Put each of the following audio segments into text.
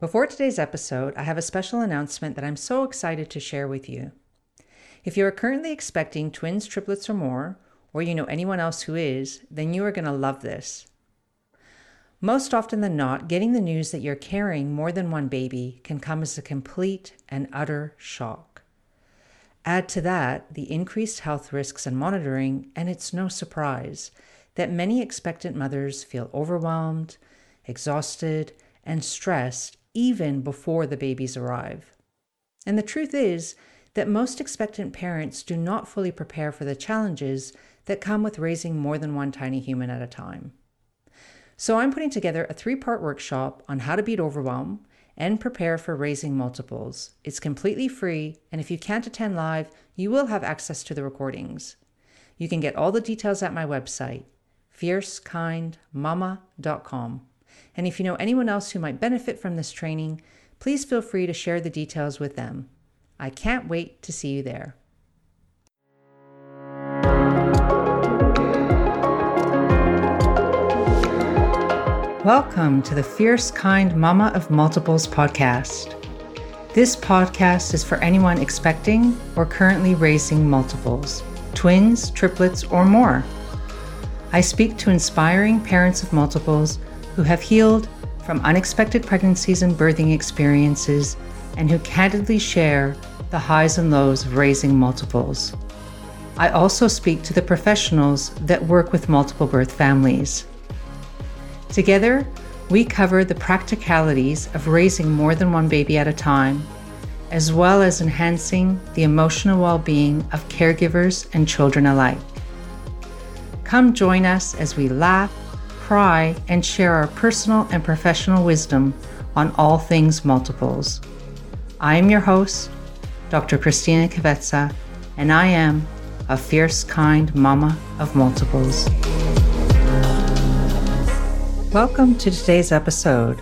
Before today's episode, I have a special announcement that I'm so excited to share with you. If you are currently expecting twins, triplets, or more, or you know anyone else who is, then you are going to love this. Most often than not, getting the news that you're carrying more than one baby can come as a complete and utter shock. Add to that the increased health risks and monitoring, and it's no surprise that many expectant mothers feel overwhelmed, exhausted, and stressed even before the babies arrive. And the truth is that most expectant parents do not fully prepare for the challenges that come with raising more than one tiny human at a time. So I'm putting together a three part workshop on how to beat overwhelm and prepare for raising multiples. It's completely free, and if you can't attend live, you will have access to the recordings. You can get all the details at my website, fiercekindmama.com. And if you know anyone else who might benefit from this training, please feel free to share the details with them. I can't wait to see you there. Welcome to the Fierce Kind Mama of Multiples podcast. This podcast is for anyone expecting or currently raising multiples, twins, triplets, or more. I speak to inspiring parents of multiples who have healed from unexpected pregnancies and birthing experiences and who candidly share the highs and lows of raising multiples. I also speak to the professionals that work with multiple birth families. Together, we cover the practicalities of raising more than one baby at a time, as well as enhancing the emotional well being of caregivers and children alike. Come join us as we laugh cry, and share our personal and professional wisdom on all things multiples. I am your host, Dr. Christina Kvetsa, and I am a fierce, kind mama of multiples. Welcome to today's episode.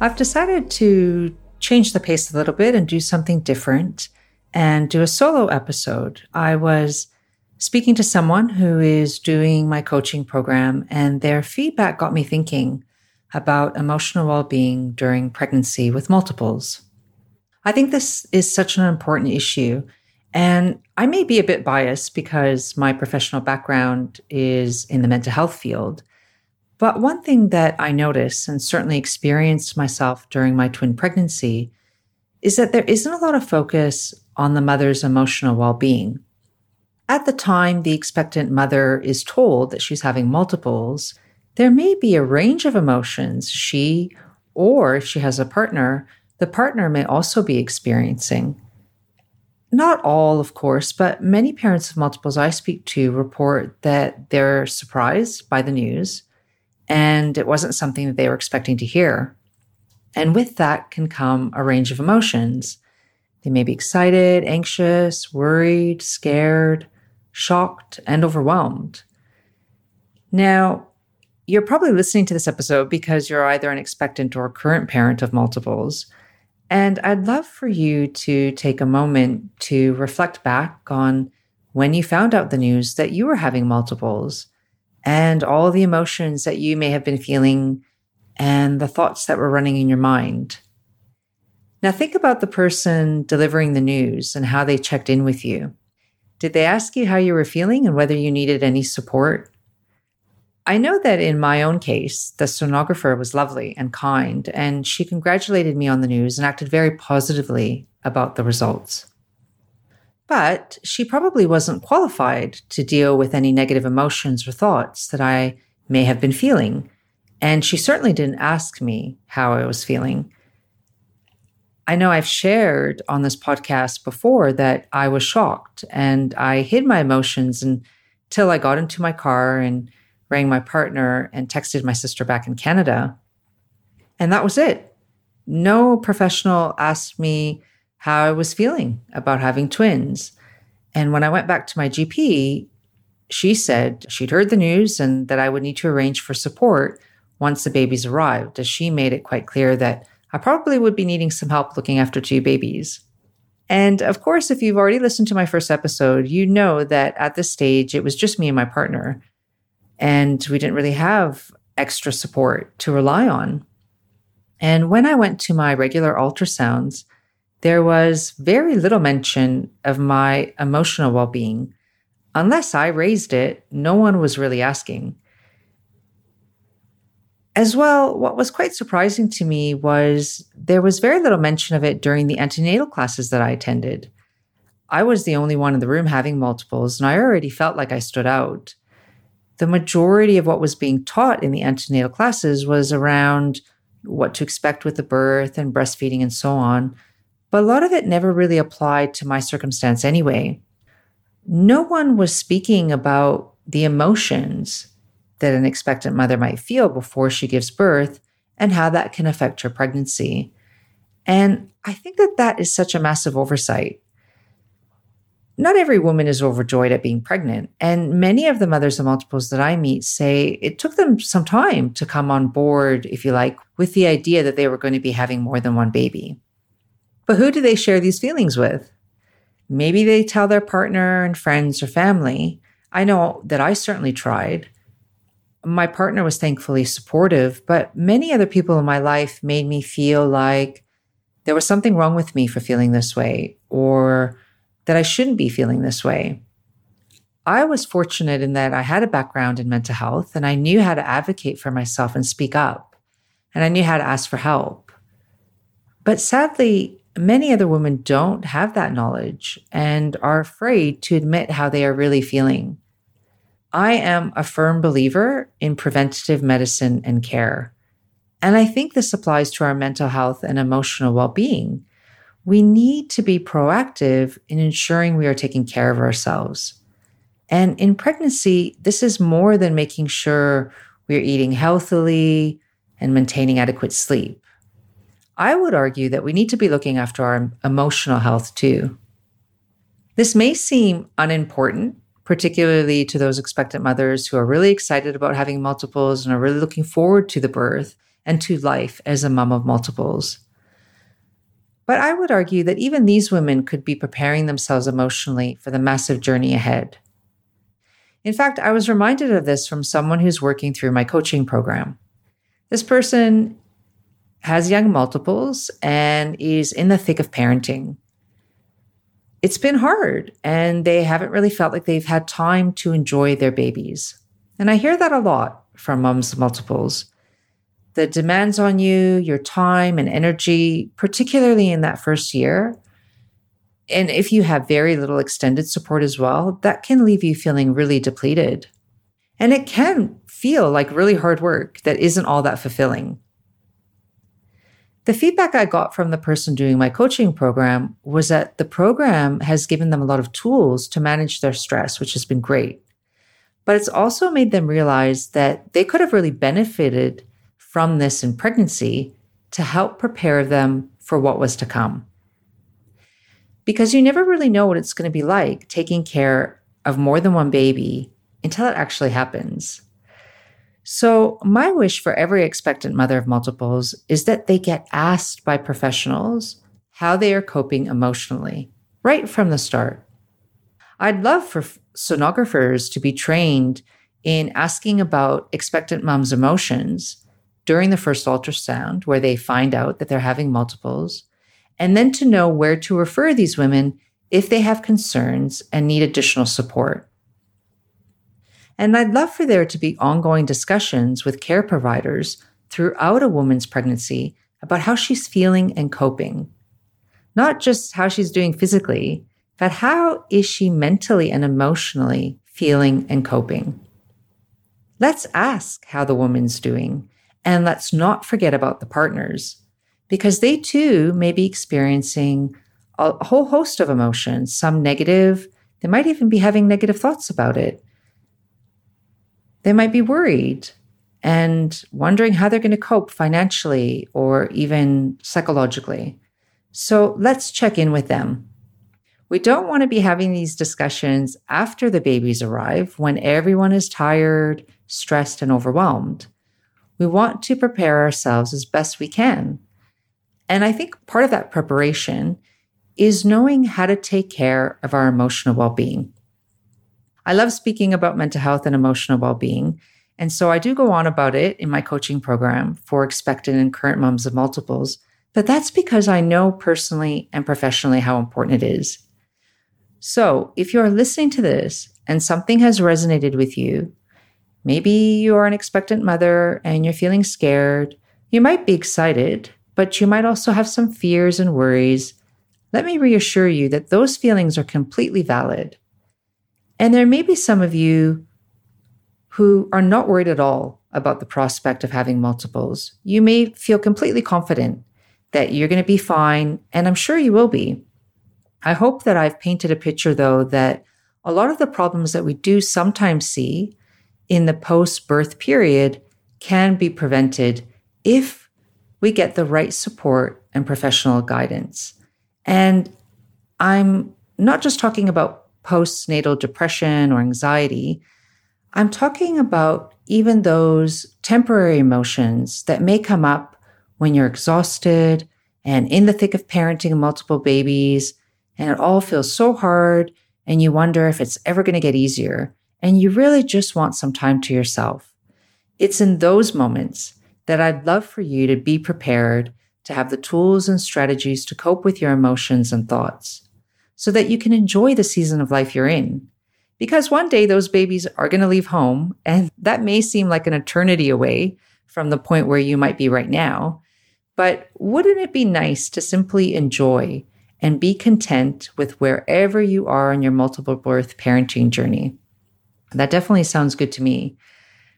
I've decided to change the pace a little bit and do something different and do a solo episode. I was speaking to someone who is doing my coaching program, and their feedback got me thinking about emotional well being during pregnancy with multiples. I think this is such an important issue. And I may be a bit biased because my professional background is in the mental health field. But one thing that I noticed and certainly experienced myself during my twin pregnancy is that there isn't a lot of focus on the mother's emotional well being. At the time the expectant mother is told that she's having multiples, there may be a range of emotions she, or if she has a partner, the partner may also be experiencing. Not all, of course, but many parents of multiples I speak to report that they're surprised by the news and it wasn't something that they were expecting to hear. And with that can come a range of emotions. They may be excited, anxious, worried, scared, shocked, and overwhelmed. Now, you're probably listening to this episode because you're either an expectant or current parent of multiples. And I'd love for you to take a moment to reflect back on when you found out the news that you were having multiples and all the emotions that you may have been feeling and the thoughts that were running in your mind. Now, think about the person delivering the news and how they checked in with you. Did they ask you how you were feeling and whether you needed any support? I know that in my own case, the sonographer was lovely and kind, and she congratulated me on the news and acted very positively about the results. But she probably wasn't qualified to deal with any negative emotions or thoughts that I may have been feeling. And she certainly didn't ask me how I was feeling. I know I've shared on this podcast before that I was shocked and I hid my emotions until I got into my car and rang my partner and texted my sister back in Canada. And that was it. No professional asked me how I was feeling about having twins. And when I went back to my GP, she said she'd heard the news and that I would need to arrange for support once the babies arrived, as she made it quite clear that I probably would be needing some help looking after two babies. And of course, if you've already listened to my first episode, you know that at this stage, it was just me and my partner. And we didn't really have extra support to rely on. And when I went to my regular ultrasounds, there was very little mention of my emotional well being. Unless I raised it, no one was really asking. As well, what was quite surprising to me was there was very little mention of it during the antenatal classes that I attended. I was the only one in the room having multiples, and I already felt like I stood out. The majority of what was being taught in the antenatal classes was around what to expect with the birth and breastfeeding and so on but a lot of it never really applied to my circumstance anyway. No one was speaking about the emotions that an expectant mother might feel before she gives birth and how that can affect her pregnancy. And I think that that is such a massive oversight. Not every woman is overjoyed at being pregnant. And many of the mothers of multiples that I meet say it took them some time to come on board, if you like, with the idea that they were going to be having more than one baby. But who do they share these feelings with? Maybe they tell their partner and friends or family. I know that I certainly tried. My partner was thankfully supportive, but many other people in my life made me feel like there was something wrong with me for feeling this way or that I shouldn't be feeling this way. I was fortunate in that I had a background in mental health and I knew how to advocate for myself and speak up, and I knew how to ask for help. But sadly, many other women don't have that knowledge and are afraid to admit how they are really feeling. I am a firm believer in preventative medicine and care. And I think this applies to our mental health and emotional well being. We need to be proactive in ensuring we are taking care of ourselves. And in pregnancy, this is more than making sure we're eating healthily and maintaining adequate sleep. I would argue that we need to be looking after our emotional health too. This may seem unimportant, particularly to those expectant mothers who are really excited about having multiples and are really looking forward to the birth and to life as a mom of multiples. But I would argue that even these women could be preparing themselves emotionally for the massive journey ahead. In fact, I was reminded of this from someone who's working through my coaching program. This person has young multiples and is in the thick of parenting. It's been hard and they haven't really felt like they've had time to enjoy their babies. And I hear that a lot from moms of multiples. The demands on you, your time and energy, particularly in that first year. And if you have very little extended support as well, that can leave you feeling really depleted. And it can feel like really hard work that isn't all that fulfilling. The feedback I got from the person doing my coaching program was that the program has given them a lot of tools to manage their stress, which has been great. But it's also made them realize that they could have really benefited from this in pregnancy to help prepare them for what was to come. Because you never really know what it's going to be like taking care of more than one baby until it actually happens. So, my wish for every expectant mother of multiples is that they get asked by professionals how they are coping emotionally right from the start. I'd love for sonographers to be trained in asking about expectant mom's emotions during the first ultrasound, where they find out that they're having multiples, and then to know where to refer these women if they have concerns and need additional support. And I'd love for there to be ongoing discussions with care providers throughout a woman's pregnancy about how she's feeling and coping. Not just how she's doing physically, but how is she mentally and emotionally feeling and coping? Let's ask how the woman's doing, and let's not forget about the partners, because they too may be experiencing a whole host of emotions, some negative. They might even be having negative thoughts about it they might be worried and wondering how they're going to cope financially or even psychologically. So let's check in with them. We don't want to be having these discussions after the babies arrive when everyone is tired, stressed, and overwhelmed. We want to prepare ourselves as best we can. And I think part of that preparation is knowing how to take care of our emotional well being. I love speaking about mental health and emotional well being. And so I do go on about it in my coaching program for expectant and current moms of multiples, but that's because I know personally and professionally how important it is. So if you are listening to this and something has resonated with you, maybe you are an expectant mother and you're feeling scared, you might be excited, but you might also have some fears and worries. Let me reassure you that those feelings are completely valid. And there may be some of you who are not worried at all about the prospect of having multiples. You may feel completely confident that you're going to be fine, and I'm sure you will be. I hope that I've painted a picture, though, that a lot of the problems that we do sometimes see in the post birth period can be prevented if we get the right support and professional guidance. And I'm not just talking about postnatal depression or anxiety. I'm talking about even those temporary emotions that may come up when you're exhausted and in the thick of parenting multiple babies, and it all feels so hard, and you wonder if it's ever going to get easier, and you really just want some time to yourself. It's in those moments that I'd love for you to be prepared to have the tools and strategies to cope with your emotions and thoughts so that you can enjoy the season of life you're in because one day those babies are going to leave home, and that may seem like an eternity away from the point where you might be right now. But wouldn't it be nice to simply enjoy and be content with wherever you are on your multiple birth parenting journey? That definitely sounds good to me.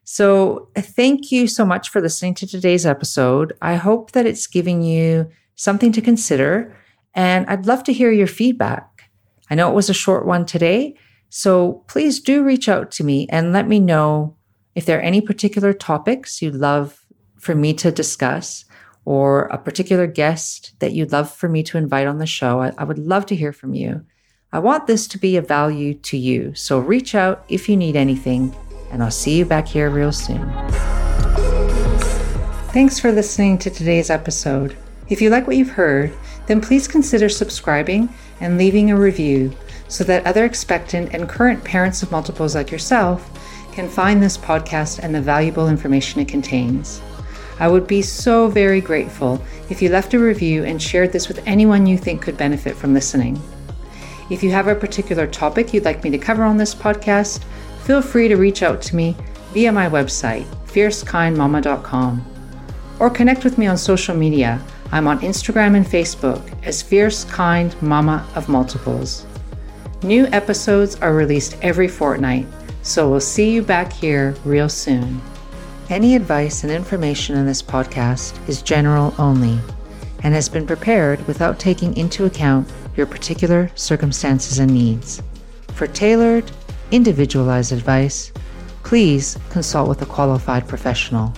So, thank you so much for listening to today's episode. I hope that it's giving you something to consider, and I'd love to hear your feedback. I know it was a short one today, so please do reach out to me and let me know if there are any particular topics you'd love for me to discuss or a particular guest that you'd love for me to invite on the show. I, I would love to hear from you. I want this to be of value to you. So reach out if you need anything, and I'll see you back here real soon. Thanks for listening to today's episode. If you like what you've heard, then please consider subscribing and leaving a review so that other expectant and current parents of multiples like yourself can find this podcast and the valuable information it contains. I would be so very grateful if you left a review and shared this with anyone you think could benefit from listening. If you have a particular topic you'd like me to cover on this podcast, feel free to reach out to me via my website, fiercekindmama.com, or connect with me on social media. I'm on Instagram and Facebook as Fierce Kind Mama of Multiples. New episodes are released every fortnight, so we'll see you back here real soon. Any advice and information in this podcast is general only and has been prepared without taking into account your particular circumstances and needs. For tailored, individualized advice, please consult with a qualified professional.